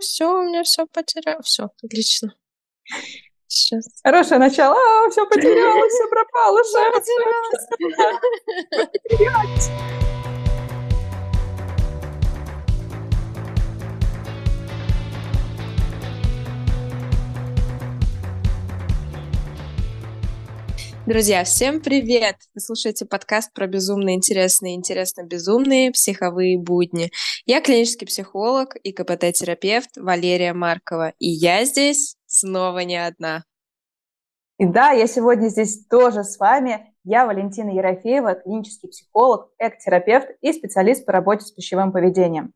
все, у меня все потерял. Все, отлично. Сейчас. Хорошее начало. А, все потерялось, все пропало. Все потерялось. Друзья, всем привет! Вы слушаете подкаст про безумно интересные, интересно-безумные психовые будни. Я клинический психолог и КПТ-терапевт Валерия Маркова, и я здесь снова не одна. И да, я сегодня здесь тоже с вами. Я Валентина Ерофеева, клинический психолог, эк-терапевт и специалист по работе с пищевым поведением.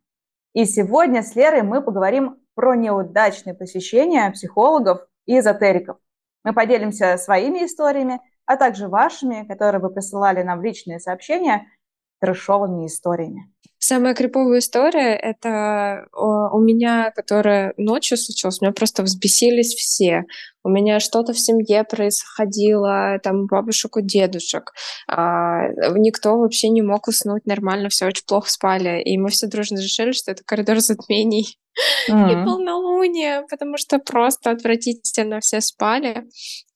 И сегодня с Лерой мы поговорим про неудачные посещения психологов и эзотериков. Мы поделимся своими историями, а также вашими, которые вы присылали нам в личные сообщения, трешовыми историями. Самая криповая история — это у меня, которая ночью случилась, у меня просто взбесились все. У меня что-то в семье происходило, там, бабушек, у дедушек. А, никто вообще не мог уснуть нормально, все очень плохо спали. И мы все дружно решили, что это коридор затмений mm-hmm. и полнолуние, потому что просто отвратительно все спали.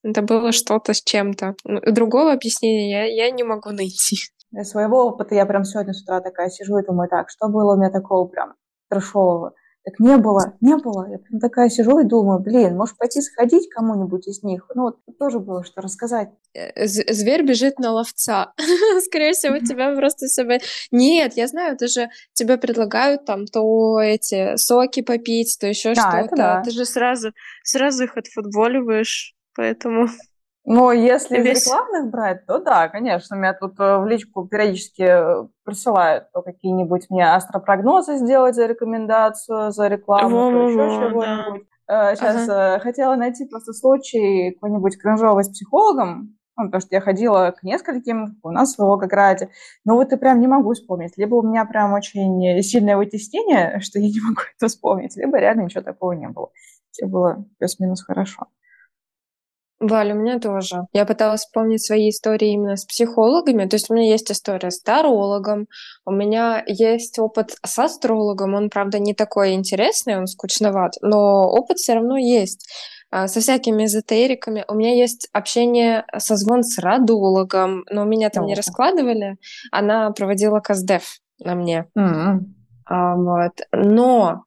Это было что-то с чем-то. Другого объяснения я, я не могу найти. Из своего опыта я прям сегодня с утра такая сижу и думаю, так, что было у меня такого прям трешового? Так не было, не было. Я прям такая сижу и думаю, блин, может пойти сходить кому-нибудь из них? Ну, вот тоже было что рассказать. Э, зверь бежит на ловца. Скорее всего, тебя просто себе... Нет, я знаю, это же тебе предлагают там то эти соки попить, то еще что-то. Да. Ты же сразу, сразу их отфутболиваешь, поэтому... Но если из рекламных брать, то да, конечно, меня тут э, в личку периодически э, присылают то какие-нибудь мне астропрогнозы сделать за рекомендацию, за рекламу, то еще чего-нибудь. Да. Сейчас ага. Э, хотела найти просто случай какой-нибудь кринжовый с психологом, ну, потому что я ходила к нескольким у нас в Волгограде, но вот и прям не могу вспомнить. Либо у меня прям очень сильное вытеснение, что я не могу это вспомнить, либо реально ничего такого не было. Все было плюс-минус хорошо. Валя, у меня тоже. Я пыталась вспомнить свои истории именно с психологами. То есть у меня есть история с тарологом, у меня есть опыт с астрологом. Он, правда, не такой интересный, он скучноват, но опыт все равно есть а, со всякими эзотериками. У меня есть общение, созвон с радологом, но меня там не раскладывали. Она проводила КАЗДЕФ на мне. Mm-hmm. А, вот. Но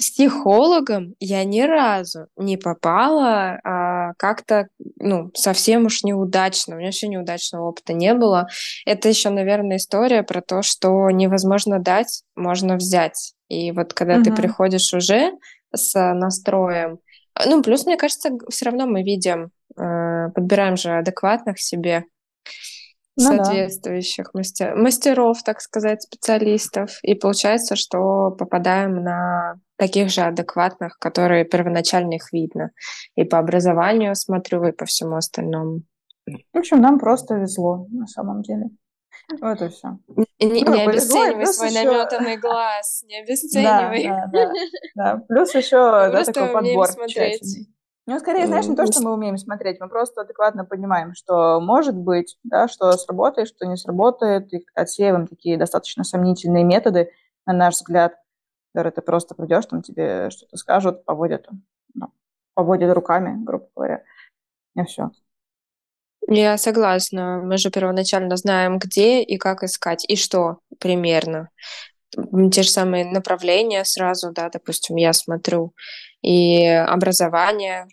психологом я ни разу не попала а, как-то, ну, совсем уж неудачно. У меня вообще неудачного опыта не было. Это еще, наверное, история про то, что невозможно дать, можно взять. И вот когда угу. ты приходишь уже с настроем, ну, плюс, мне кажется, все равно мы видим, э, подбираем же адекватных себе ну, соответствующих да. мастер, мастеров, так сказать, специалистов. И получается, что попадаем на таких же адекватных, которые первоначально их видно. И по образованию смотрю, и по всему остальному. В общем, нам просто везло на самом деле. Вот и все. Не, ну, не обесценивай свой еще... наметанный глаз, не обесценивай. Да, да, да, да. Плюс еще да, такой подбор тщательный. Ну, скорее, знаешь, не то, что мы умеем смотреть, мы просто адекватно понимаем, что может быть, да, что сработает, что не сработает, и отсеиваем такие достаточно сомнительные методы, на наш взгляд, которые ты просто придешь, там тебе что-то скажут, поводят, ну, поводят руками, грубо говоря, и все. Я согласна. Мы же первоначально знаем, где и как искать, и что примерно. Те же самые направления сразу, да, допустим, я смотрю, и образование,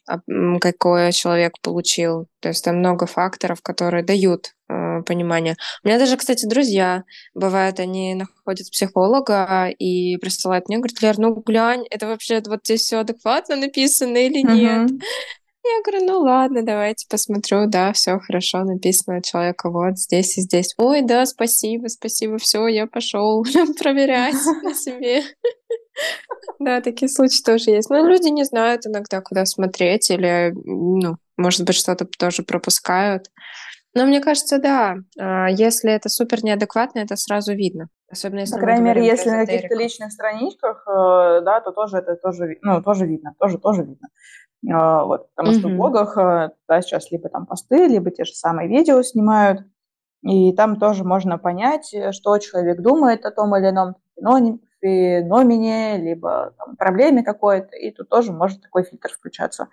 какое человек получил. То есть там много факторов, которые дают э, понимание. У меня даже, кстати, друзья, бывает, они находят психолога и присылают мне, говорят, Лер, ну глянь, это вообще вот здесь все адекватно написано или нет? Uh-huh. Я говорю, ну ладно, давайте посмотрю, да, все хорошо написано человека вот здесь и здесь. Ой, да, спасибо, спасибо, все, я пошел проверять на себе. Да, такие случаи тоже есть. Но люди не знают иногда, куда смотреть, или, ну, может быть, что-то тоже пропускают. Но мне кажется, да, а, если это супер неадекватно, это сразу видно. Особенно если По крайней мере, если на каких-то личных страничках, э, да, то тоже это тоже, ну, тоже видно, тоже, тоже видно. А, вот, потому mm-hmm. что в блогах э, да, сейчас либо там посты, либо те же самые видео снимают, и там тоже можно понять, э, что человек думает о том или ином феномене, либо там, проблеме какой-то, и тут тоже может такой фильтр включаться.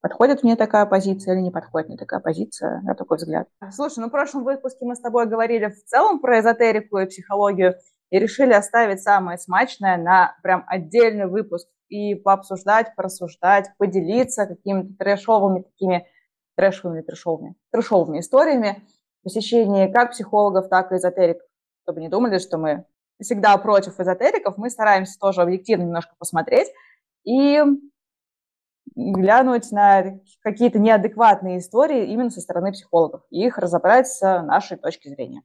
Подходит мне такая позиция или не подходит мне такая позиция, на такой взгляд. Слушай, ну в прошлом выпуске мы с тобой говорили в целом про эзотерику и психологию, и решили оставить самое смачное на прям отдельный выпуск и пообсуждать, порассуждать, поделиться какими-то трэшовыми такими трэшовыми, трэшовыми, трэшовыми историями посещения как психологов, так и эзотериков. Чтобы не думали, что мы всегда против эзотериков, мы стараемся тоже объективно немножко посмотреть и глянуть на какие-то неадекватные истории именно со стороны психологов и их разобрать с нашей точки зрения.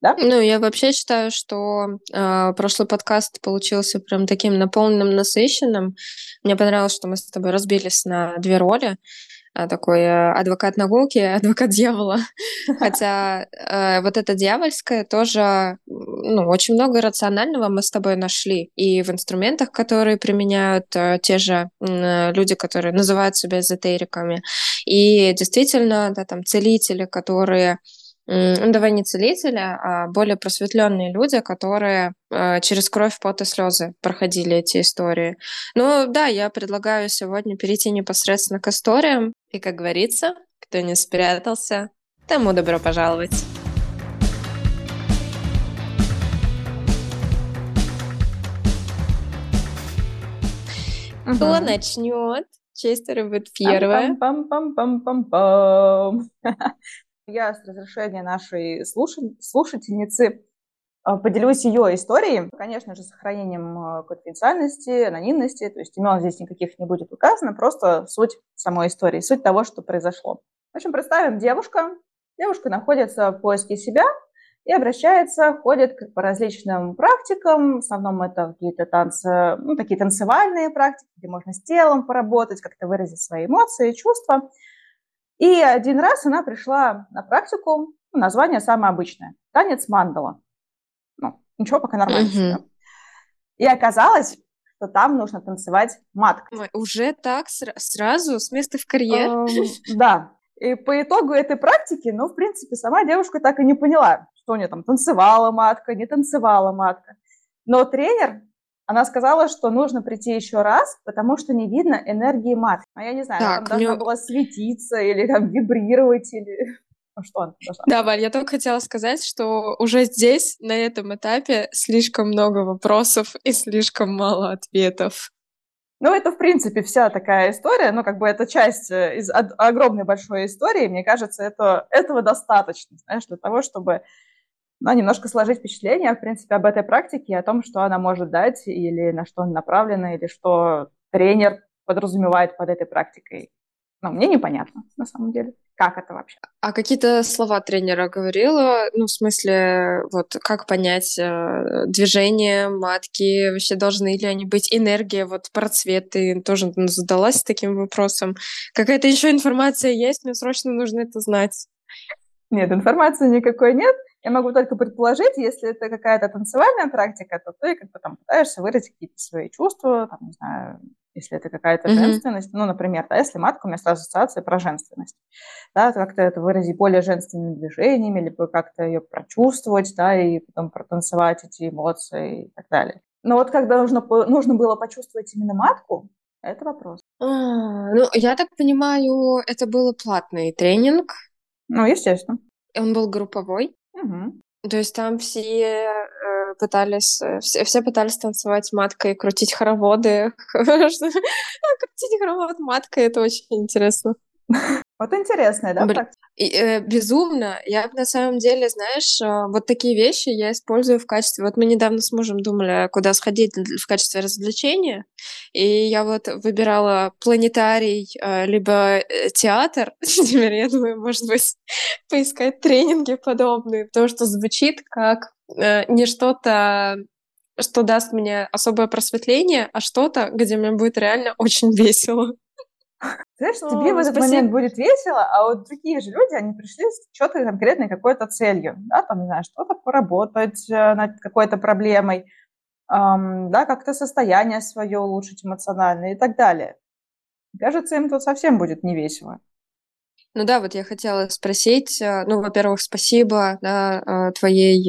Да? Ну, я вообще считаю, что э, прошлый подкаст получился прям таким наполненным, насыщенным. Мне понравилось, что мы с тобой разбились на две роли. А, такой э, адвокат науки, адвокат дьявола. Хотя э, вот это дьявольское тоже, ну, очень много рационального мы с тобой нашли. И в инструментах, которые применяют э, те же э, люди, которые называют себя эзотериками. И действительно, да, там целители, которые ну, давай не целители, а более просветленные люди, которые э, через кровь, пот и слезы проходили эти истории. Ну да, я предлагаю сегодня перейти непосредственно к историям. И, как говорится, кто не спрятался, тому добро пожаловать. Угу. Кто начнет? Честер будет первая. Я с разрешения нашей слушательницы а, поделюсь ее историей, конечно же, сохранением а, конфиденциальности, анонимности, то есть имен здесь никаких не будет указано, просто суть самой истории, суть того, что произошло. В общем, представим девушка. Девушка находится в поиске себя и обращается, ходит по различным практикам. В основном это какие-то танцы, ну, такие танцевальные практики, где можно с телом поработать, как-то выразить свои эмоции, чувства. И один раз она пришла на практику, ну, название самое обычное – танец мандала. Ничего, пока нормально. Угу. И оказалось, что там нужно танцевать маткой. Ой, уже так сразу с места в карьер? Эм, да. И по итогу этой практики, ну, в принципе, сама девушка так и не поняла, что у нее там танцевала матка, не танцевала матка. Но тренер она сказала, что нужно прийти еще раз, потому что не видно энергии матки. А я не знаю, так, она там должна была светиться или там вибрировать, или что она должна Да, Валь, я только хотела сказать, что уже здесь, на этом этапе, слишком много вопросов и слишком мало ответов. Ну, это, в принципе, вся такая история, ну, как бы это часть э, из огромной большой истории, мне кажется, это, этого достаточно, знаешь, для того, чтобы но немножко сложить впечатление, в принципе, об этой практике, о том, что она может дать, или на что она направлена, или что тренер подразумевает под этой практикой. Ну, мне непонятно, на самом деле. Как это вообще? А какие-то слова тренера говорила? Ну, в смысле, вот как понять э, движение матки? Вообще должны ли они быть? Энергия, вот про цвет ты тоже задалась таким вопросом. Какая-то еще информация есть? Мне срочно нужно это знать. Нет, информации никакой нет. Я могу только предположить, если это какая-то танцевальная практика, то ты как бы там пытаешься выразить какие-то свои чувства, там, не знаю, если это какая-то mm-hmm. женственность, ну, например, да, если матка, у меня сразу ассоциация про женственность, да, как-то это выразить более женственными движениями, либо как-то ее прочувствовать, да, и потом протанцевать эти эмоции и так далее. Но вот когда нужно, нужно было почувствовать именно матку, это вопрос. А, ну, я так понимаю, это был платный тренинг. Ну, естественно. Он был групповой. Угу. То есть там все э, пытались, э, все, все пытались танцевать маткой, крутить хороводы. Крутить хоровод маткой, это очень интересно. Вот интересная, да, Блин, и, э, Безумно. Я на самом деле, знаешь, э, вот такие вещи я использую в качестве... Вот мы недавно с мужем думали, куда сходить в качестве развлечения, и я вот выбирала планетарий, э, либо э, театр. Теперь я думаю, может быть, поискать тренинги подобные, потому что звучит как э, не что-то что даст мне особое просветление, а что-то, где мне будет реально очень весело. Знаешь, О, тебе в этот спасибо. момент будет весело, а вот другие же люди, они пришли с четкой конкретной какой-то целью, да, там, не знаю, что-то поработать э, над какой-то проблемой, эм, да, как-то состояние свое улучшить эмоциональное и так далее. Кажется, им тут совсем будет не весело. Ну да, вот я хотела спросить, э, ну, во-первых, спасибо да, э, твоей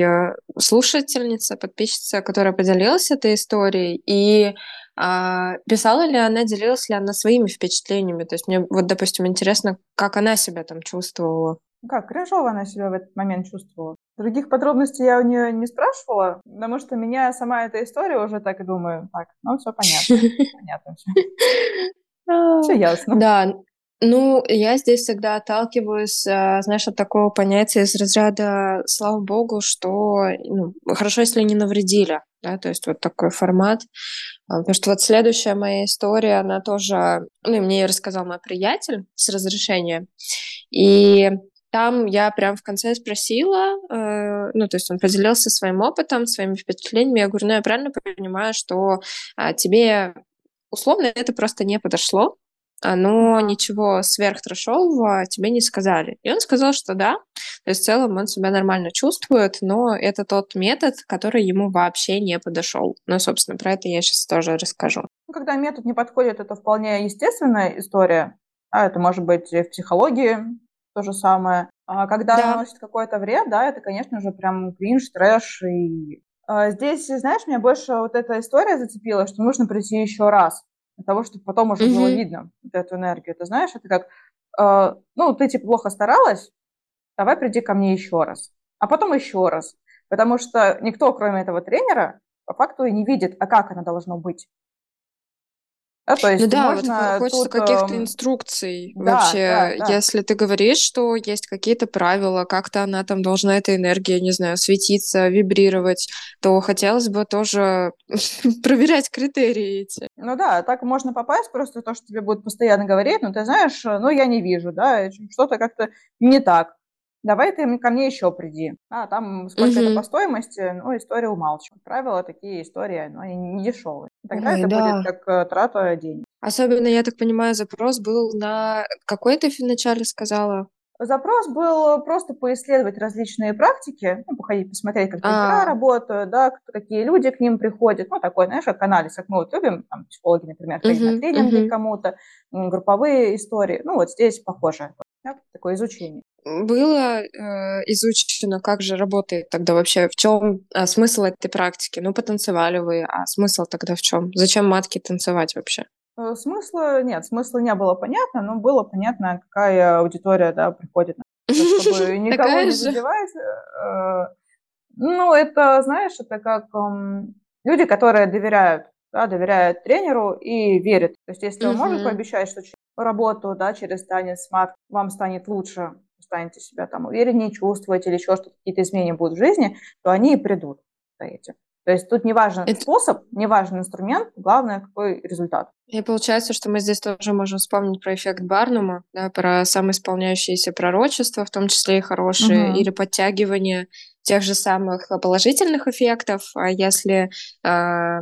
слушательнице, подписчице, которая поделилась этой историей, и писала ли она, делилась ли она своими впечатлениями? То есть мне вот, допустим, интересно, как она себя там чувствовала. Как, кринжово она себя в этот момент чувствовала. Других подробностей я у нее не спрашивала, потому что меня сама эта история уже так и думаю, так, ну все понятно, понятно все. Все ясно. Да, ну, я здесь всегда отталкиваюсь, э, знаешь, от такого понятия из разряда «слава богу, что ну, хорошо, если не навредили», да, то есть вот такой формат. А, потому что вот следующая моя история, она тоже, ну, мне ее рассказал мой приятель с разрешения, и там я прям в конце спросила, э, ну, то есть он поделился своим опытом, своими впечатлениями. Я говорю, ну, я правильно понимаю, что э, тебе условно это просто не подошло, но ничего сверхтрешового тебе не сказали. И он сказал, что да, то есть в целом он себя нормально чувствует, но это тот метод, который ему вообще не подошел. Ну, собственно, про это я сейчас тоже расскажу. Ну, когда метод не подходит, это вполне естественная история. А это может быть и в психологии то же самое. А когда да. наносит какой-то вред, да, это, конечно же, прям кринж, трэш. И... А здесь, знаешь, меня больше вот эта история зацепила, что нужно прийти еще раз для того, чтобы потом уже mm-hmm. было видно вот эту энергию. Ты знаешь, это как, э, ну, ты типа плохо старалась, давай приди ко мне еще раз, а потом еще раз. Потому что никто, кроме этого тренера, по факту и не видит, а как оно должно быть. Да, то есть ну да, можно вот хочется тут, каких-то эм, инструкций да, вообще. Да, да. Если ты говоришь, что есть какие-то правила, как-то она там должна, эта энергия, не знаю, светиться, вибрировать, то хотелось бы тоже проверять критерии эти. Ну да, так можно попасть, просто то, что тебе будут постоянно говорить, ну ты знаешь, ну я не вижу, да, что-то как-то не так давай ты ко мне еще приди. А там сколько это по стоимости, ну, история умалчивает. Правила такие истории, но они не дешевые. Тогда Ой, это да. будет как э, трата денег. Особенно, я так понимаю, запрос был на... Какой ты вначале сказала? Запрос был просто поисследовать различные практики, ну, походить, посмотреть, как тренера а. работают, да, какие люди к ним приходят. Ну, такой, знаешь, как анализ, как мы вот любим, там, психологи, например, uh-huh, тренинги uh-huh. кому-то, групповые истории. Ну, вот здесь похоже. Да, такое изучение было э, изучено, как же работает тогда вообще, в чем э, смысл этой практики? Ну, потанцевали вы, а смысл тогда в чем? Зачем матки танцевать вообще? Э, смысла нет, смысла не было понятно, но было понятно, какая аудитория да, приходит, чтобы никого не задевать. Э, ну, это, знаешь, это как люди, которые доверяют, да, доверяют тренеру и верят. То есть, если он может пообещать, что работу, да, через танец мат вам станет лучше, станете себя там увереннее чувствовать или еще что-то, какие-то изменения будут в жизни, то они и придут за этим. То есть тут не важен Это... способ, не важен инструмент, главное, какой результат. И получается, что мы здесь тоже можем вспомнить про эффект Барнума, да, про самоисполняющиеся пророчества, в том числе и хорошие, угу. или подтягивание тех же самых положительных эффектов. А если э,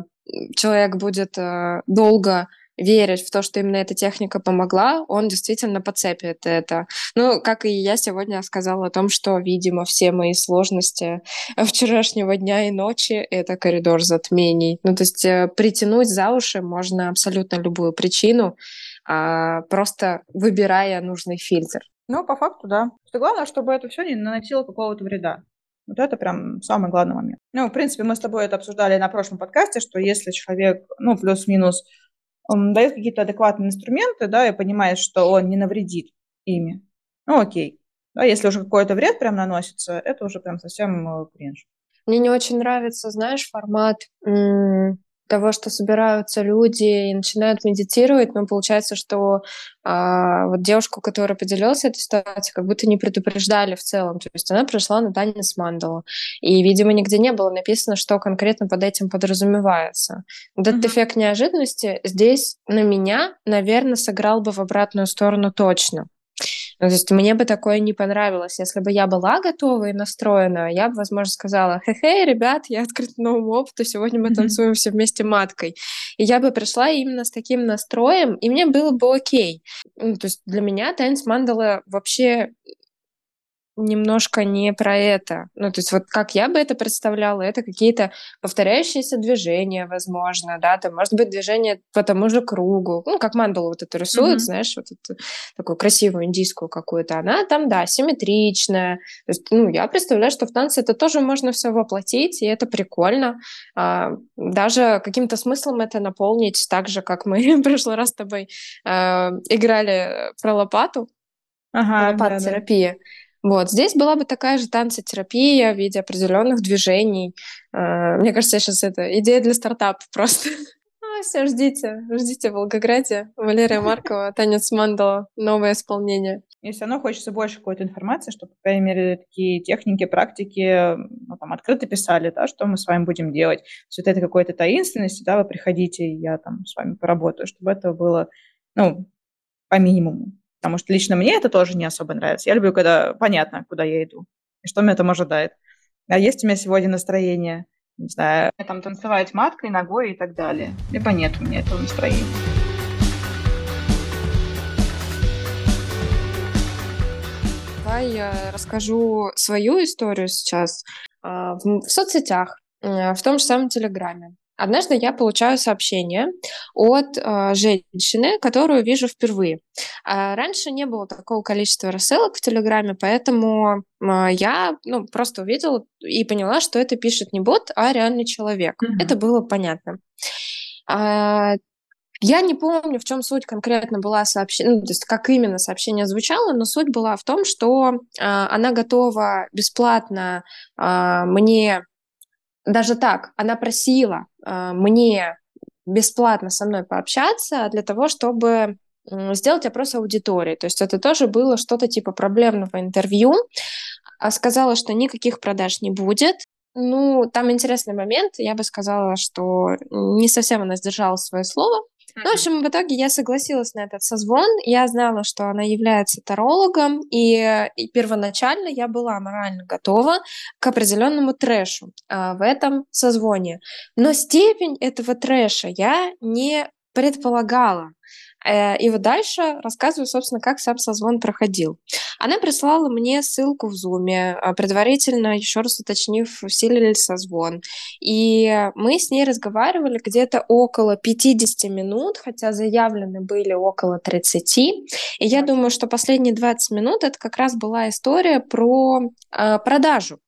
человек будет э, долго верить в то, что именно эта техника помогла, он действительно подцепит это. Ну, как и я сегодня сказала о том, что, видимо, все мои сложности вчерашнего дня и ночи — это коридор затмений. Ну, то есть э, притянуть за уши можно абсолютно любую причину, а, просто выбирая нужный фильтр. Ну, по факту, да. Что главное, чтобы это все не наносило какого-то вреда. Вот это прям самый главный момент. Ну, в принципе, мы с тобой это обсуждали на прошлом подкасте, что если человек, ну, плюс-минус он дает какие-то адекватные инструменты, да, и понимает, что он не навредит ими, ну окей. Да, если уже какой-то вред прям наносится, это уже прям совсем э, кринж. Мне не очень нравится, знаешь, формат того, что собираются люди и начинают медитировать, но получается, что а, вот девушку, которая поделилась этой ситуацией, как будто не предупреждали в целом. То есть она пришла на танец мандала. И, видимо, нигде не было написано, что конкретно под этим подразумевается. Вот этот mm-hmm. эффект неожиданности здесь на меня, наверное, сыграл бы в обратную сторону точно. Ну, то есть мне бы такое не понравилось. Если бы я была готова и настроена, я бы, возможно, сказала, хе-хей, ребят, я открыта новому опыту, сегодня мы танцуем все вместе маткой. И я бы пришла именно с таким настроем, и мне было бы окей. Ну, то есть для меня танец мандала вообще немножко не про это. Ну, то есть вот как я бы это представляла, это какие-то повторяющиеся движения, возможно, да, там может быть движение по тому же кругу, ну, как мандалу вот это рисует, mm-hmm. знаешь, вот эту такую красивую индийскую какую-то, она там, да, симметричная. То есть, ну, я представляю, что в танце это тоже можно все воплотить, и это прикольно. А, даже каким-то смыслом это наполнить так же, как мы в прошлый раз с тобой а, играли про лопату, ага, лопат-терапия. Да, да. Вот, здесь была бы такая же танцотерапия в виде определенных движений. А, мне кажется, сейчас это идея для стартапа просто. А, все, ждите, ждите в Волгограде. Валерия Маркова, танец мандала, новое исполнение. Если оно хочется больше какой-то информации, чтобы, по крайней мере, такие техники, практики ну, там, открыто писали, да, что мы с вами будем делать. С вот этой какой-то таинственности, да, вы приходите, и я там с вами поработаю, чтобы это было, ну, по минимуму. Потому что лично мне это тоже не особо нравится. Я люблю, когда понятно, куда я иду и что меня там ожидает. А есть у меня сегодня настроение, не знаю, там танцевать маткой, ногой и так далее. Либо нет у меня этого настроения. Давай я расскажу свою историю сейчас а, в соцсетях, э, в том же самом Телеграме. Однажды я получаю сообщение от э, женщины, которую вижу впервые. А раньше не было такого количества рассылок в Телеграме, поэтому э, я ну, просто увидела и поняла, что это пишет не бот, а реальный человек. Mm-hmm. Это было понятно. А, я не помню, в чем суть конкретно была сообщение, ну, то есть как именно сообщение звучало, но суть была в том, что э, она готова бесплатно э, мне даже так, она просила э, мне бесплатно со мной пообщаться для того, чтобы сделать опрос аудитории. То есть это тоже было что-то типа проблемного интервью. А сказала, что никаких продаж не будет. Ну, там интересный момент. Я бы сказала, что не совсем она сдержала свое слово. Ну, в общем, в итоге я согласилась на этот созвон. Я знала, что она является тарологом, и, и первоначально я была морально готова к определенному трэшу э, в этом созвоне. Но степень этого трэша я не предполагала. Э, и вот дальше рассказываю, собственно, как сам созвон проходил. Она прислала мне ссылку в Zoom, э, предварительно еще раз уточнив, сильный ли созвон. И мы с ней разговаривали где-то около 50 минут, хотя заявлены были около 30. И я думаю, что последние 20 минут это как раз была история про э, продажу.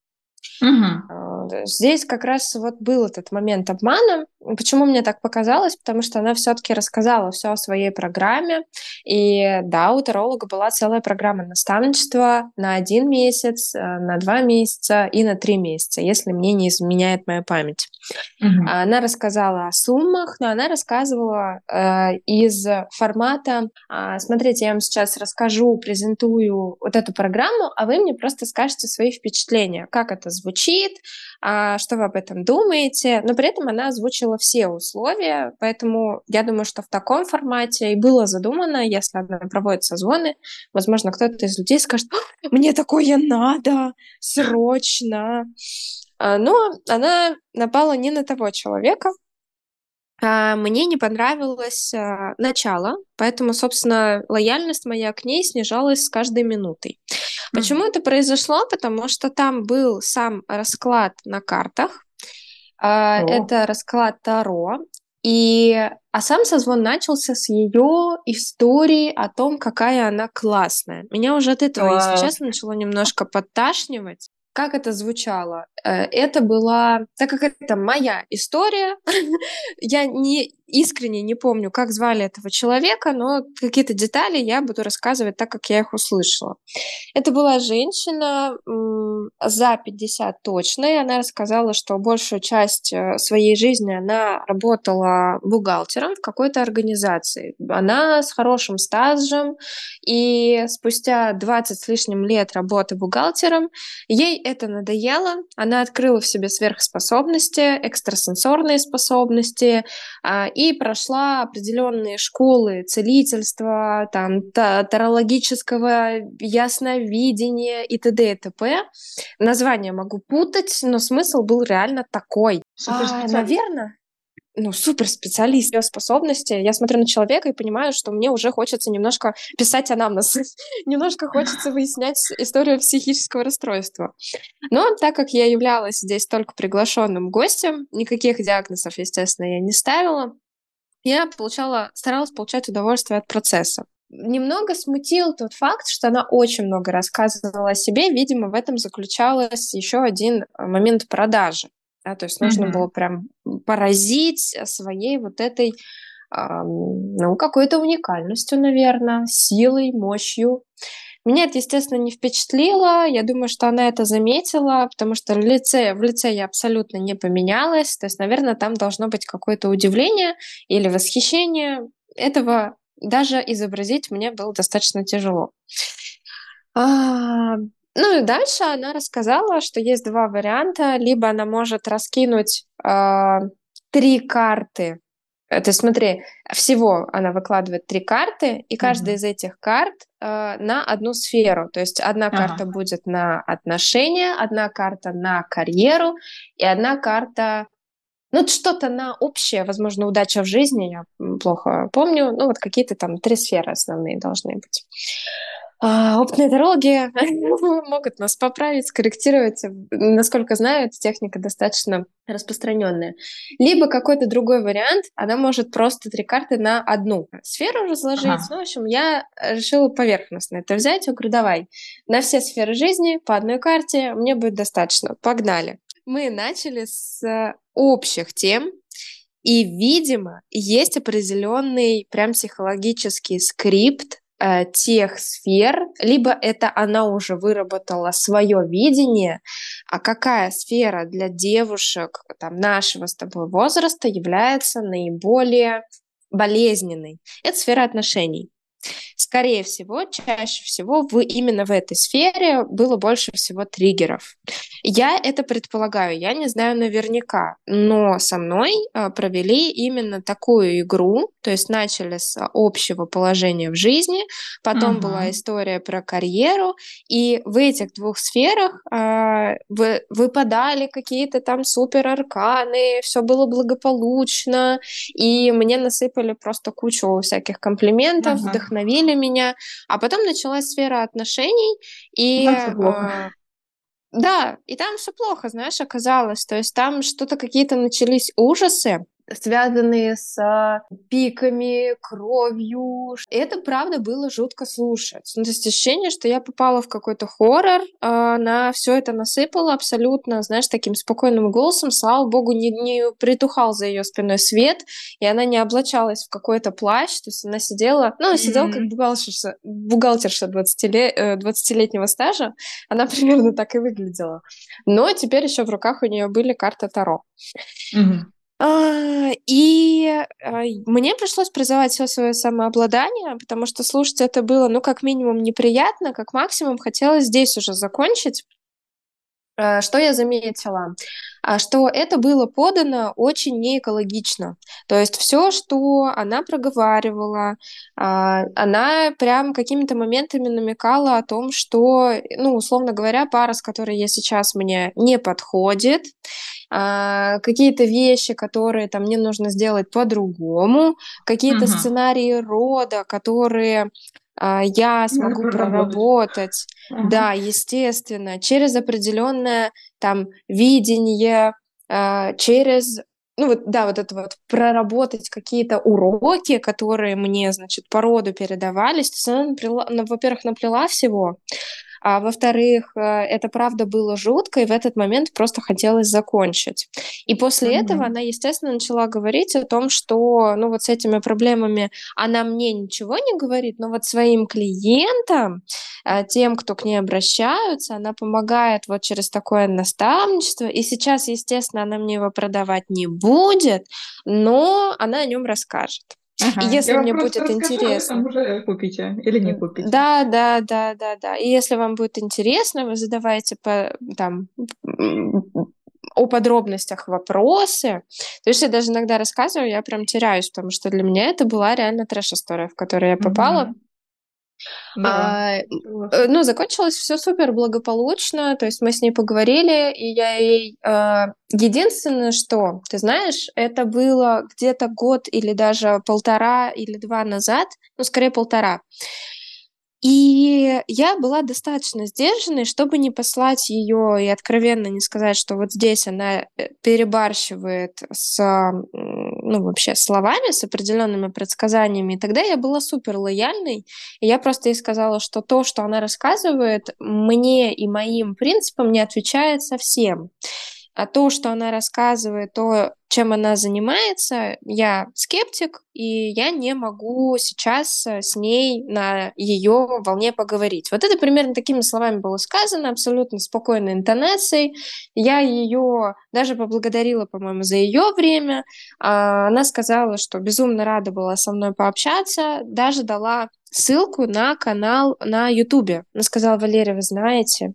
Угу. Здесь как раз вот был этот момент обмана. Почему мне так показалось? Потому что она все-таки рассказала все о своей программе. И да, у таролога была целая программа наставничества на один месяц, э, на два месяца и на три месяца, если мне не изменяет моя память. Угу. Она рассказала о суммах, но она рассказывала э, из формата э, «Смотрите, я вам сейчас расскажу, презентую вот эту программу, а вы мне просто скажете свои впечатления, как это звучит, э, что вы об этом думаете». Но при этом она озвучила все условия, поэтому я думаю, что в таком формате и было задумано, если она проводит созвоны, возможно, кто-то из людей скажет «Мне такое надо, срочно!» А, но она напала не на того человека. А, мне не понравилось а, начало, поэтому, собственно, лояльность моя к ней снижалась с каждой минутой. Почему это произошло? Потому что там был сам расклад на картах. О. Это расклад Таро. И, а сам созвон начался с ее истории о том, какая она классная. Меня уже от этого, Класс. если честно, начало немножко подташнивать. Как это звучало? Э, это была, так как это моя история, я не искренне не помню, как звали этого человека, но какие-то детали я буду рассказывать так, как я их услышала. Это была женщина за 50 точно, и она рассказала, что большую часть э, своей жизни она работала бухгалтером в какой-то организации. Она с хорошим стажем, и спустя 20 с лишним лет работы бухгалтером ей это надоело, она открыла в себе сверхспособности, экстрасенсорные способности а, и прошла определенные школы целительства, там, тарологического ясновидения и т.д. и т.п. Название могу путать, но смысл был реально такой. А, наверное, ну, суперспециалист ее способности. Я смотрю на человека и понимаю, что мне уже хочется немножко писать анамнез, немножко хочется выяснять историю психического расстройства. Но так как я являлась здесь только приглашенным гостем, никаких диагнозов, естественно, я не ставила, я получала, старалась получать удовольствие от процесса. Немного смутил тот факт, что она очень много рассказывала о себе. Видимо, в этом заключалась еще один момент продажи. Да, то есть нужно mm-hmm. было прям поразить своей вот этой, ну, какой-то уникальностью, наверное, силой, мощью. Меня это, естественно, не впечатлило. Я думаю, что она это заметила, потому что в лице, в лице я абсолютно не поменялась. То есть, наверное, там должно быть какое-то удивление или восхищение. Этого даже изобразить мне было достаточно тяжело. Ну и дальше она рассказала, что есть два варианта. Либо она может раскинуть э, три карты. Это смотри, всего она выкладывает три карты, и каждая mm-hmm. из этих карт э, на одну сферу. То есть одна ага. карта будет на отношения, одна карта на карьеру, и одна карта ну, что-то на общее, возможно, удача в жизни, я плохо помню. Ну, вот какие-то там три сферы основные должны быть. А, опытные тарологи могут нас поправить, скорректировать. Насколько знаю, эта техника достаточно распространенная. Либо какой-то другой вариант, она может просто три карты на одну сферу разложить. Ага. Ну, в общем, я решила поверхностно это взять. Я говорю, давай, на все сферы жизни по одной карте мне будет достаточно. Погнали. Мы начали с общих тем, и, видимо, есть определенный прям психологический скрипт, э, тех сфер, либо это она уже выработала свое видение, а какая сфера для девушек там, нашего с тобой возраста является наиболее болезненной. Это сфера отношений. Скорее всего, чаще всего в, именно в этой сфере было больше всего триггеров. Я это предполагаю, я не знаю наверняка, но со мной а, провели именно такую игру, то есть начали с общего положения в жизни, потом uh-huh. была история про карьеру, и в этих двух сферах э, вы, выпадали какие-то там супер арканы, все было благополучно, и мне насыпали просто кучу всяких комплиментов, uh-huh. вдохновили меня, а потом началась сфера отношений, и... Э, да, и там все плохо, знаешь, оказалось. То есть там что-то какие-то начались ужасы, связанные с а, пиками, кровью. Это, правда, было жутко слушать. Ну, то есть ощущение, что я попала в какой-то хоррор, она все это насыпала абсолютно, знаешь, таким спокойным голосом. Слава богу, не, не притухал за ее спиной свет, и она не облачалась в какой-то плащ. То есть она сидела, ну, она сидела mm-hmm. как бухгалтерша, бухгалтерша 20-летнего стажа. Она примерно так и выглядела. Но теперь еще в руках у нее были карты Таро. Mm-hmm. А, и а, мне пришлось призывать все свое самообладание, потому что слушать это было, ну, как минимум, неприятно, как максимум хотелось здесь уже закончить. А, что я заметила? Что это было подано очень неэкологично. То есть все, что она проговаривала, она прям какими-то моментами намекала о том, что, ну, условно говоря, пара, с которой я сейчас мне не подходит, а, какие-то вещи, которые там мне нужно сделать по-другому, какие-то uh-huh. сценарии рода, которые а, я смогу ну, проработать, uh-huh. да, естественно, через определенное там видение, а, через ну вот, да, вот это вот проработать какие-то уроки, которые мне, значит, по роду передавались. То есть она, наплела, ну, во-первых, наплела всего, а во-вторых, э, это правда было жутко, и в этот момент просто хотелось закончить. И после mm-hmm. этого она, естественно, начала говорить о том, что, ну, вот с этими проблемами она мне ничего не говорит, но вот своим клиентам, э, тем, кто к ней обращаются, она помогает вот через такое наставничество. И сейчас, естественно, она мне его продавать не будет, но она о нем расскажет. Ага. И если мне будет расскажу, интересно... Там уже купите или не купите. Да, да, да, да, да. И если вам будет интересно, вы задавайте по, там, о подробностях вопросы. То есть я даже иногда рассказываю, я прям теряюсь, потому что для меня это была реально трэш-история, в которую я попала. Да. А, э, ну, закончилось все супер благополучно, то есть мы с ней поговорили, и я ей... А, единственное, что, ты знаешь, это было где-то год или даже полтора или два назад, ну, скорее полтора. И я была достаточно сдержанной, чтобы не послать ее и откровенно не сказать, что вот здесь она э, перебарщивает с, ну, вообще словами, с определенными предсказаниями. И тогда я была супер лояльной, и я просто ей сказала, что то, что она рассказывает, мне и моим принципам не отвечает совсем. А то, что она рассказывает, то, чем она занимается, я скептик, и я не могу сейчас э, с ней на ее волне поговорить. Вот это примерно такими словами было сказано, абсолютно спокойной интонацией. Я ее даже поблагодарила, по-моему, за ее время. А, она сказала, что безумно рада была со мной пообщаться, даже дала ссылку на канал на Ютубе. Она сказала, Валерия, вы знаете,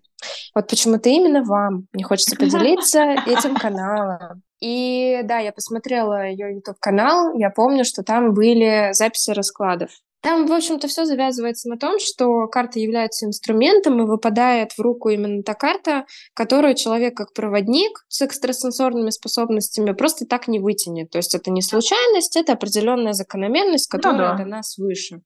вот почему-то именно вам мне хочется поделиться этим каналом. И да, я посмотрела ее YouTube-канал, я помню, что там были записи раскладов. Там, в общем-то, все завязывается на том, что карта является инструментом, и выпадает в руку именно та карта, которую человек как проводник с экстрасенсорными способностями просто так не вытянет. То есть это не случайность, это определенная закономерность, которая ну, да. дана свыше.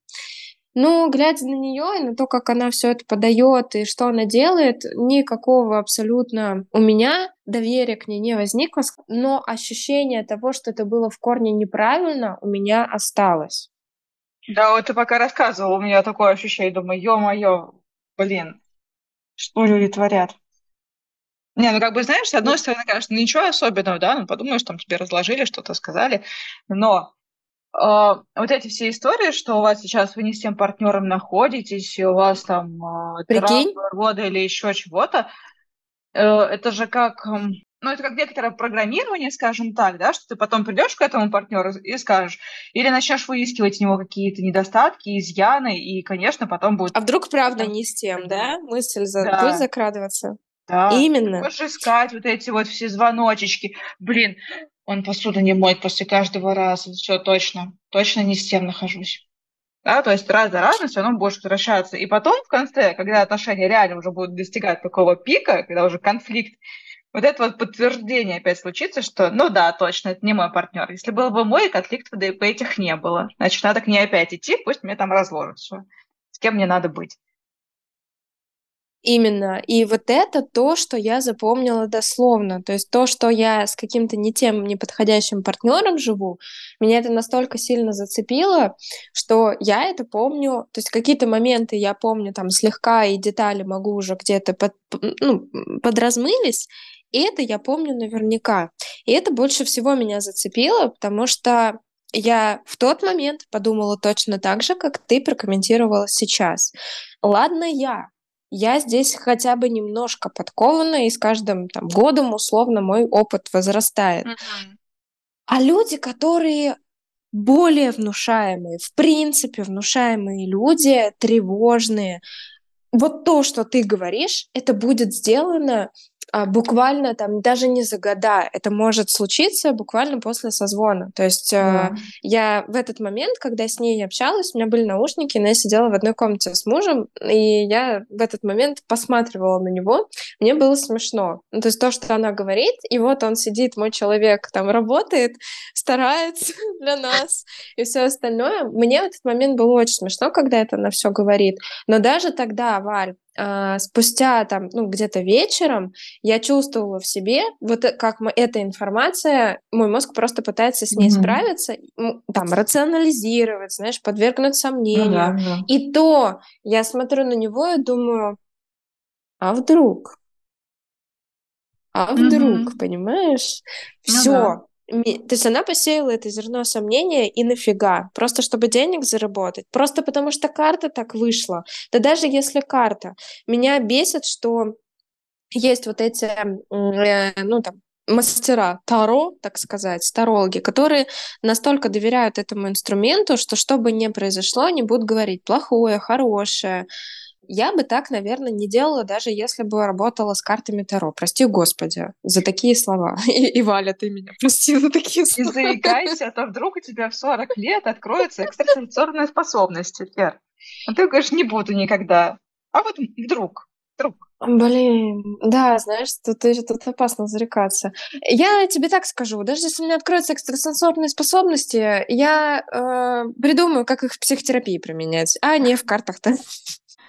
Но глядя на нее и на то, как она все это подает и что она делает, никакого абсолютно у меня доверия к ней не возникло, но ощущение того, что это было в корне неправильно, у меня осталось. Да, вот ты пока рассказывала, у меня такое ощущение, думаю, ё-моё, блин, что люди творят? Не, ну как бы, знаешь, с одной стороны, конечно, ничего особенного, да, ну подумаешь, там тебе разложили, что-то сказали, но вот эти все истории, что у вас сейчас вы не с тем партнером находитесь, и у вас там э, Прикинь? года или еще чего-то, э, это же как, ну, это как некоторое программирование, скажем так, да, что ты потом придешь к этому партнеру и скажешь, или начнешь выискивать у него какие-то недостатки, изъяны, и, конечно, потом будет... А вдруг правда не с тем, да? Мысль за... да. будет закрадываться? Да. Именно. Ты можешь искать вот эти вот все звоночечки. Блин, он посуду не моет после каждого раза. Все, точно. Точно не с тем нахожусь. Да, то есть раз за разом все равно будешь возвращаться. И потом в конце, когда отношения реально уже будут достигать такого пика, когда уже конфликт, вот это вот подтверждение опять случится, что ну да, точно, это не мой партнер. Если был бы мой, конфликтов бы этих не было. Значит, надо к ней опять идти, пусть мне там разложат все. С кем мне надо быть. Именно. И вот это то, что я запомнила дословно. То есть то, что я с каким-то не тем неподходящим партнером живу, меня это настолько сильно зацепило, что я это помню. То есть какие-то моменты я помню там слегка, и детали могу уже где-то под, ну, подразмылись, и это я помню наверняка. И это больше всего меня зацепило, потому что я в тот момент подумала точно так же, как ты прокомментировала сейчас. Ладно я, я здесь хотя бы немножко подкована, и с каждым там, годом условно мой опыт возрастает. Mm-hmm. А люди, которые более внушаемые, в принципе, внушаемые люди, тревожные, вот то, что ты говоришь, это будет сделано буквально там даже не за года. Это может случиться буквально после созвона. То есть mm. я в этот момент, когда с ней общалась, у меня были наушники, но я сидела в одной комнате с мужем, и я в этот момент посматривала на него. Мне было смешно. Ну, то есть то, что она говорит, и вот он сидит, мой человек там работает, старается для нас и все остальное. Мне в этот момент было очень смешно, когда это она все говорит. Но даже тогда, Валь, а, спустя там, ну, где-то вечером я чувствовала в себе, вот э, как мы, эта информация, мой мозг просто пытается с ней mm-hmm. справиться, там, рационализировать, знаешь, подвергнуть сомнению. Ну, да, да. И то я смотрю на него и думаю, а вдруг? А вдруг, mm-hmm. понимаешь? Все, ну, да. То есть она посеяла это зерно сомнения и нафига? Просто чтобы денег заработать? Просто потому что карта так вышла? Да даже если карта. Меня бесит, что есть вот эти, э, ну там, мастера Таро, так сказать, тарологи, которые настолько доверяют этому инструменту, что что бы ни произошло, они будут говорить плохое, хорошее, я бы так, наверное, не делала, даже если бы работала с картами Таро. Прости, Господи, за такие слова. И, и Валя, ты меня прости за такие слова. Не заикайся, а то вдруг у тебя в 40 лет откроются экстрасенсорные способности, Фер. А ты говоришь, не буду никогда. А вот вдруг, вдруг. Блин, да, знаешь, тут, тут опасно зарекаться. Я тебе так скажу, даже если у меня откроются экстрасенсорные способности, я э, придумаю, как их в психотерапии применять, а не в картах-то.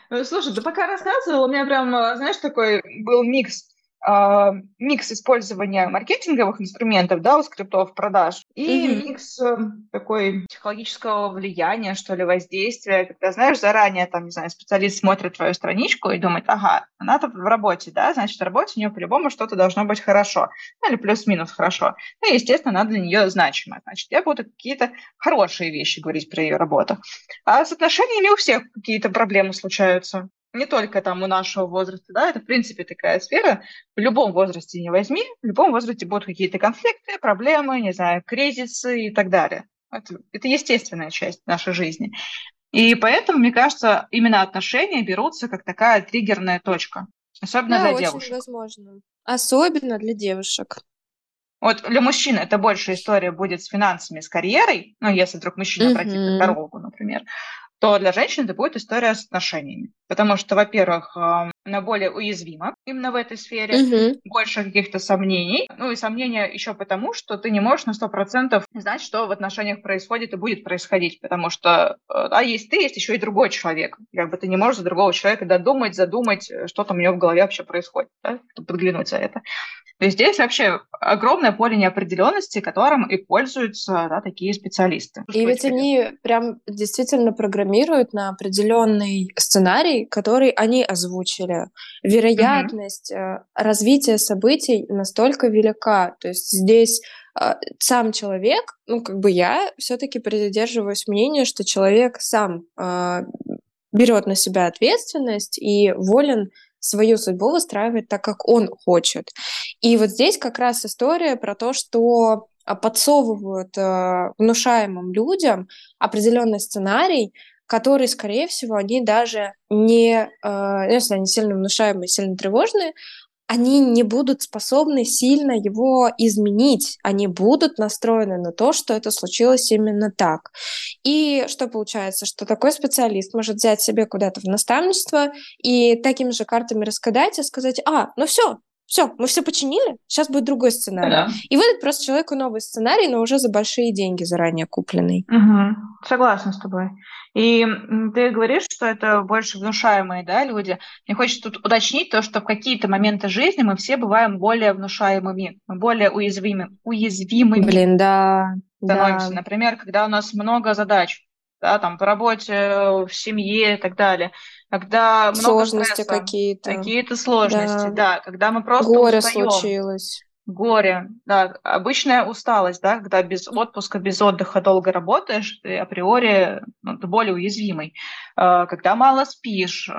Ну, слушай, ты пока рассказывал, у меня прям, знаешь, такой был микс э, микс использования маркетинговых инструментов, да, у скриптов продаж, и mm-hmm. микс э, такой психологического влияния, что ли, воздействия, когда, знаешь, заранее, там, не знаю, специалист смотрит твою страничку и думает, ага, она тут в работе, да, значит, в работе у нее по-любому что-то должно быть хорошо, ну, или плюс-минус хорошо. Ну, естественно, она для нее значима. Значит, я буду какие-то хорошие вещи говорить про ее работу. А с отношениями у всех какие-то проблемы случаются не только там у нашего возраста, да, это в принципе такая сфера. В любом возрасте не возьми, в любом возрасте будут какие-то конфликты, проблемы, не знаю, кризисы и так далее. Это, это естественная часть нашей жизни. И поэтому, мне кажется, именно отношения берутся как такая триггерная точка. Особенно да, для очень девушек. возможно. Особенно для девушек. Вот для мужчин это больше история будет с финансами, с карьерой, ну, если вдруг мужчина обратится к дорогу, например то для женщин это будет история с отношениями. Потому что, во-первых, она более уязвима именно в этой сфере, угу. больше каких-то сомнений. Ну и сомнения еще потому, что ты не можешь на сто процентов знать, что в отношениях происходит и будет происходить, потому что, э, а есть ты, есть еще и другой человек. Как бы ты не можешь за другого человека додумать, задумать, э, что там у него в голове вообще происходит, да? подглянуть за это. То есть здесь вообще огромное поле неопределенности, которым и пользуются да, такие специалисты. И ведь они прям действительно программируют на определенный сценарий, который они озвучили. Вероятность угу. развития событий настолько велика. То есть здесь э, сам человек, ну как бы я все-таки придерживаюсь мнения, что человек сам э, берет на себя ответственность и волен свою судьбу выстраивать так, как он хочет. И вот здесь как раз история про то, что а, подсовывают э, внушаемым людям определенный сценарий, который, скорее всего, они даже не, э, если они сильно внушаемые, сильно тревожные, они не будут способны сильно его изменить. Они будут настроены на то, что это случилось именно так. И что получается? Что такой специалист может взять себе куда-то в наставничество и такими же картами раскидать и сказать, а, ну все, все, мы все починили, сейчас будет другой сценарий. Да. И выдать просто человеку новый сценарий, но уже за большие деньги заранее купленный. Угу. Согласна с тобой. И ты говоришь, что это больше внушаемые да, люди. Мне хочется тут уточнить то, что в какие-то моменты жизни мы все бываем более внушаемыми, более уязвимыми. уязвимыми Блин, да. Становимся. Да. Например, когда у нас много задач, да, там по работе, в семье и так далее. Когда сложности какие-то, какие-то сложности, да. да, когда мы просто горе устаем. случилось, горе, да, обычная усталость, да, когда без отпуска, без отдыха долго работаешь, ты априори ну, ты более уязвимый, а, когда мало спишь,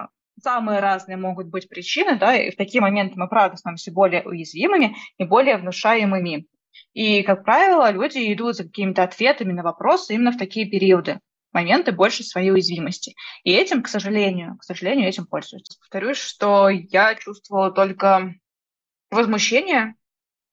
самые разные могут быть причины, да, и в такие моменты мы, правда, становимся более уязвимыми и более внушаемыми. И, как правило, люди идут за какими-то ответами на вопросы именно в такие периоды моменты больше своей уязвимости. И этим, к сожалению, к сожалению, этим пользуются. Повторюсь, что я чувствовала только возмущение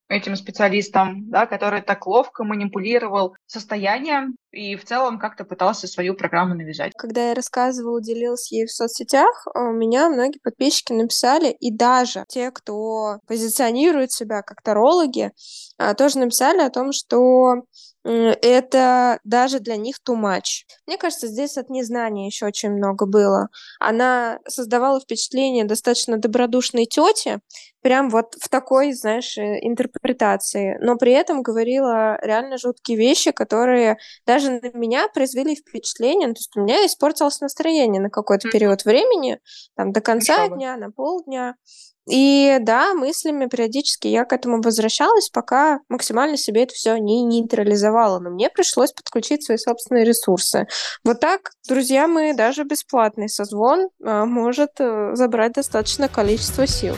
этим специалистам, да, который так ловко манипулировал состоянием и в целом как-то пытался свою программу навязать. Когда я рассказывала, делилась ей в соцсетях, у меня многие подписчики написали, и даже те, кто позиционирует себя как тарологи, а, тоже написали о том, что это даже для них too much. Мне кажется, здесь от незнания еще очень много было. Она создавала впечатление достаточно добродушной тети, прям вот в такой, знаешь, э, интерпретации, но при этом говорила реально жуткие вещи, которые даже на меня произвели впечатление, ну, то есть у меня испортилось настроение на какой-то период времени, там до конца дня, на полдня. И да, мыслями периодически я к этому возвращалась, пока максимально себе это все не нейтрализовала. Но мне пришлось подключить свои собственные ресурсы. Вот так, друзья мои, даже бесплатный созвон а, может э, забрать достаточное количество сил.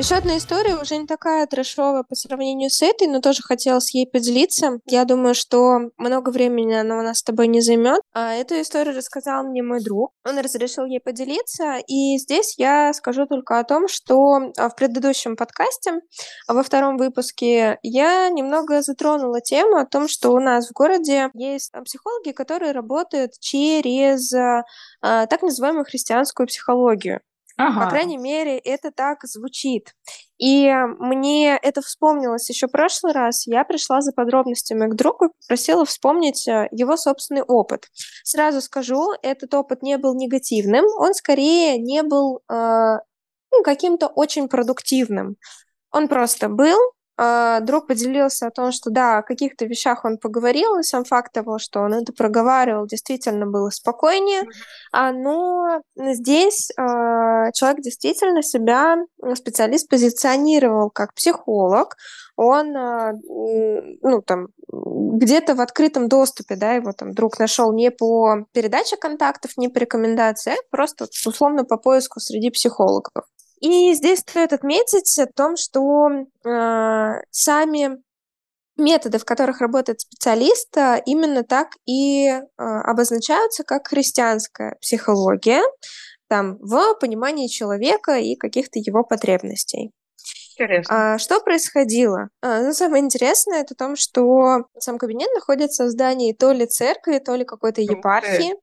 Еще одна история, уже не такая трэшовая по сравнению с этой, но тоже хотелось ей поделиться. Я думаю, что много времени она у нас с тобой не займет. А эту историю рассказал мне мой друг. Он разрешил ей поделиться. И здесь я скажу только о том, что а, в предыдущем подкасте, а, во втором выпуске, я немного затронула тему о том, что у нас в городе есть психологи, которые работают через так называемую христианскую психологию. Ага. По крайней мере, это так звучит. И мне это вспомнилось еще в прошлый раз. Я пришла за подробностями к другу и попросила вспомнить э, его собственный опыт. Сразу скажу, этот опыт не был негативным, он скорее не был э, ну, каким-то очень продуктивным. Он просто был, друг поделился о том, что да, о каких-то вещах он поговорил, и сам факт того, что он это проговаривал, действительно было спокойнее, а, но здесь а, человек действительно себя, специалист, позиционировал как психолог, он, ну, там, где-то в открытом доступе, да, его там друг нашел не по передаче контактов, не по рекомендации, а просто условно по поиску среди психологов. И здесь стоит отметить о том, что э, сами методы, в которых работает специалист, а, именно так и э, обозначаются как христианская психология, там, в понимании человека и каких-то его потребностей. Интересно. А, что происходило? А, ну, самое интересное это том, что сам кабинет находится в здании то ли церкви, то ли какой-то епархии. И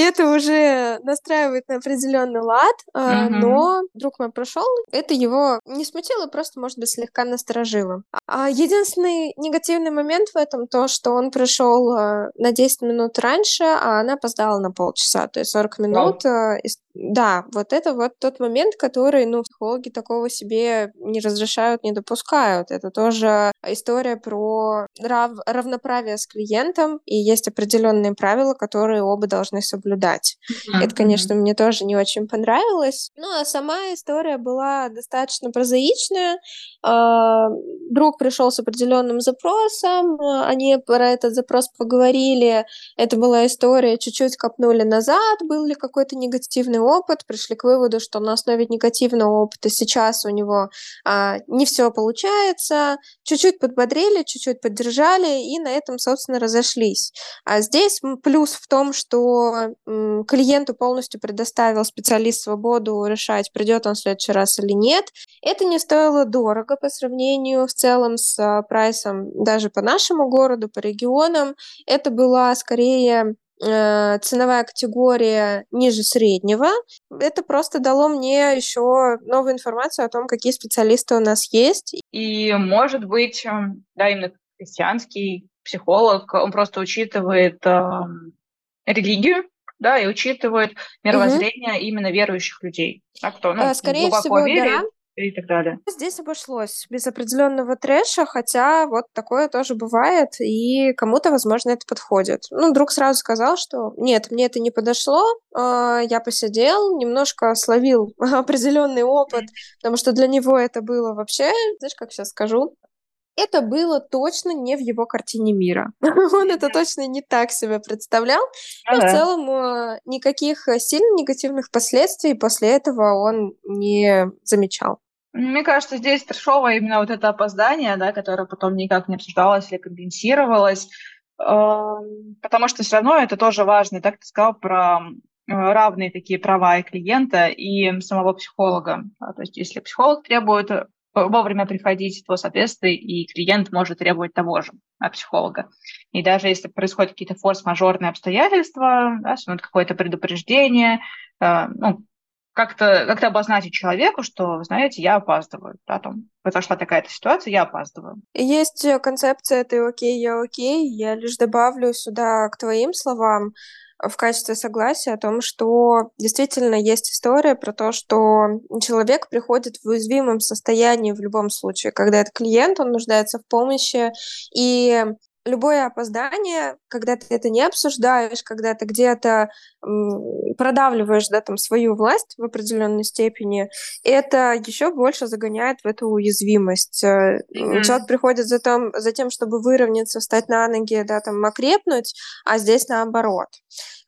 это уже настраивает на определенный лад, mm-hmm. но друг мой прошел, это его не смутило, просто, может быть, слегка насторожило. А единственный негативный момент в этом то, что он пришел а, на 10 минут раньше, а она опоздала на полчаса, то есть 40 минут. Wow. Да, вот это вот тот момент, который, ну, психологи такого себе не разрешают, не допускают. Это тоже история про рав равноправие с клиентом, и есть определенные правила, которые оба должны соблюдать. Mm-hmm. Это, конечно, мне тоже не очень понравилось. Ну, а сама история была достаточно прозаичная. А, друг пришел с определенным запросом, они про этот запрос поговорили. Это была история, чуть-чуть копнули назад, был ли какой-то негативный опыт, пришли к выводу, что на основе негативного опыта сейчас у него а, не все получается, чуть-чуть подбодрили, чуть-чуть поддержали, и на этом, собственно, разошлись. А здесь плюс в том, что клиенту полностью предоставил специалист свободу решать, придет он в следующий раз или нет. Это не стоило дорого по сравнению в целом с а, прайсом даже по нашему городу, по регионам. Это была скорее Э, ценовая категория ниже среднего. Это просто дало мне еще новую информацию о том, какие специалисты у нас есть. И, может быть, эм, да, именно христианский психолог, он просто учитывает э, религию, да, и учитывает мировоззрение угу. именно верующих людей. А кто, ну, а, Скорее глубоко всего, верит, да и так далее. Здесь обошлось без определенного трэша, хотя вот такое тоже бывает, и кому-то, возможно, это подходит. Ну, друг сразу сказал, что нет, мне это не подошло, а, я посидел, немножко словил определенный опыт, потому что для него это было вообще, знаешь, как сейчас скажу, это было точно не в его картине мира. Он это точно не так себе представлял. Но в целом э, никаких э, сильно негативных последствий после этого он не замечал. Мне кажется, здесь трешовое именно вот это опоздание, да, которое потом никак не обсуждалось или компенсировалось, эм, потому что все равно это тоже важно. Так ты сказал про э, равные такие права и клиента, и самого психолога. То есть если психолог требует вовремя приходить, то, соответственно, и клиент может требовать того же от психолога. И даже если происходят какие-то форс-мажорные обстоятельства, да, какое-то предупреждение, э, ну, как-то как обозначить человеку, что, знаете, я опаздываю, да, там произошла такая-то ситуация, я опаздываю. Есть концепция «ты окей, я окей», я лишь добавлю сюда к твоим словам в качестве согласия о том, что действительно есть история про то, что человек приходит в уязвимом состоянии в любом случае, когда это клиент, он нуждается в помощи, и любое опоздание, когда ты это не обсуждаешь, когда ты где-то продавливаешь, да, там свою власть в определенной степени, это еще больше загоняет в эту уязвимость. Mm-hmm. Человек приходит за, том, за тем, чтобы выровняться, встать на ноги, да, там, окрепнуть, а здесь наоборот.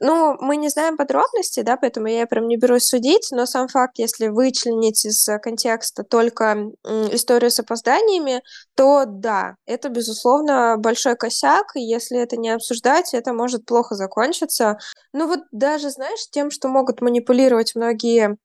Ну, мы не знаем подробностей, да, поэтому я прям не берусь судить, но сам факт, если вычленить из контекста только историю с опозданиями, то да, это, безусловно, большой косяк, и если это не обсуждать, это может плохо закончиться. Ну вот даже, знаешь, тем, что могут манипулировать многие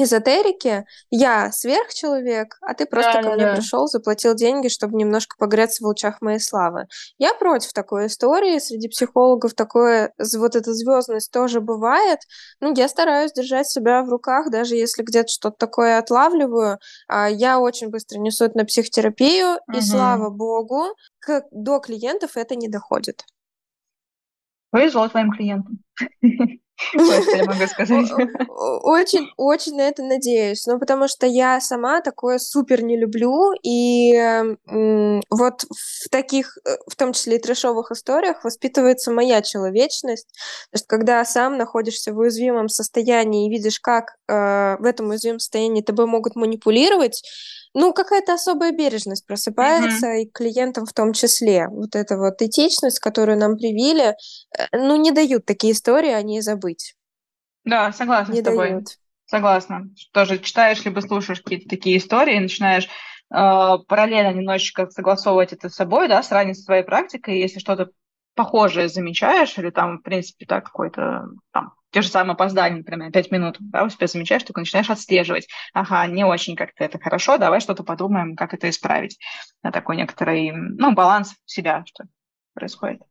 эзотерики, я сверхчеловек, а ты просто да, ко да, мне да. пришел, заплатил деньги, чтобы немножко погреться в лучах моей славы. Я против такой истории. Среди психологов такое, вот эта звездность тоже бывает. Ну, я стараюсь держать себя в руках, даже если где-то что-то такое отлавливаю. А я очень быстро несу это на психотерапию, угу. и слава богу, к, до клиентов это не доходит. Повезло твоим клиентам. Что я могу сказать. Очень, очень на это надеюсь. Ну, потому что я сама такое супер не люблю. И вот в таких, э, в том числе и трешовых историях, воспитывается моя человечность. То есть, когда сам находишься в уязвимом состоянии и видишь, как э, в этом уязвимом состоянии тобой могут манипулировать, ну, какая-то особая бережность просыпается, mm-hmm. и клиентам в том числе. Вот эта вот этичность, которую нам привили, э, ну, не дают такие истории о ней забыть. Да, согласна не с тобой. Дают. Согласна. Тоже читаешь либо слушаешь какие-то такие истории, начинаешь э, параллельно немножечко согласовывать это с собой, да, сравнить со своей практикой, если что-то похожее замечаешь, или там, в принципе, так, какой-то там те же самые опоздания, например, пять минут, да, у себя замечаешь, только начинаешь отслеживать. Ага, не очень как-то это хорошо, давай что-то подумаем, как это исправить. На такой некоторый, ну, баланс себя, что происходит.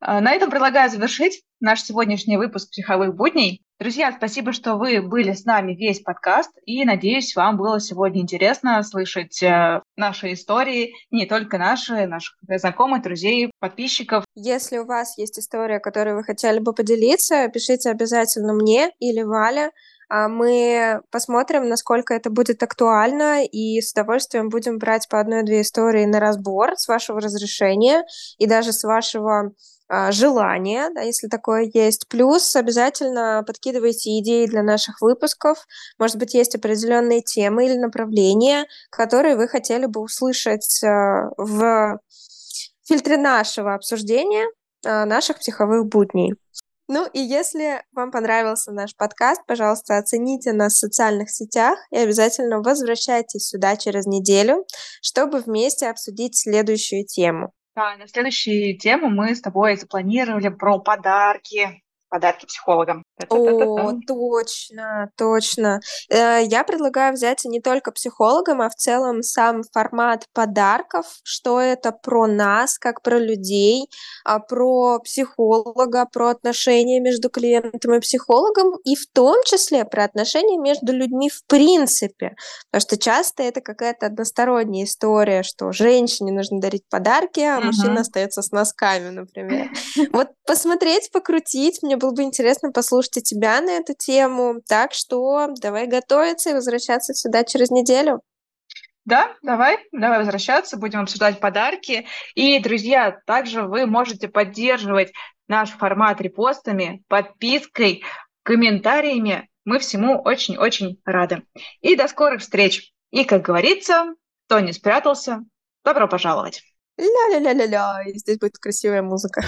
А, на этом предлагаю завершить наш сегодняшний выпуск «Психовых будней». Друзья, спасибо, что вы были с нами весь подкаст, и надеюсь, вам было сегодня интересно слышать э, наши истории, не только наши, наших знакомых, друзей, подписчиков. Если у вас есть история, которой вы хотели бы поделиться, пишите обязательно мне или Вале. А мы посмотрим, насколько это будет актуально, и с удовольствием будем брать по одной-две истории на разбор с вашего разрешения и даже с вашего желание, да, если такое есть. Плюс обязательно подкидывайте идеи для наших выпусков. Может быть, есть определенные темы или направления, которые вы хотели бы услышать а, в фильтре нашего обсуждения а, наших психовых будней. Ну и если вам понравился наш подкаст, пожалуйста, оцените нас в социальных сетях и обязательно возвращайтесь сюда через неделю, чтобы вместе обсудить следующую тему. Да, на следующую тему мы с тобой запланировали про подарки подарки психологам. О, точно, точно. Э, я предлагаю взять не только психологам, а в целом сам формат подарков, что это про нас, как про людей, а про психолога, про отношения между клиентом и психологом, и в том числе про отношения между людьми в принципе. Потому что часто это какая-то односторонняя история, что женщине нужно дарить подарки, а мужчина остается с носками, например. Вот посмотреть, покрутить, мне было бы интересно послушать и тебя на эту тему. Так что давай готовиться и возвращаться сюда через неделю. Да, давай, давай возвращаться, будем обсуждать подарки. И, друзья, также вы можете поддерживать наш формат репостами, подпиской, комментариями. Мы всему очень-очень рады. И до скорых встреч. И, как говорится, кто не спрятался, добро пожаловать. Ля-ля-ля-ля-ля. Здесь будет красивая музыка.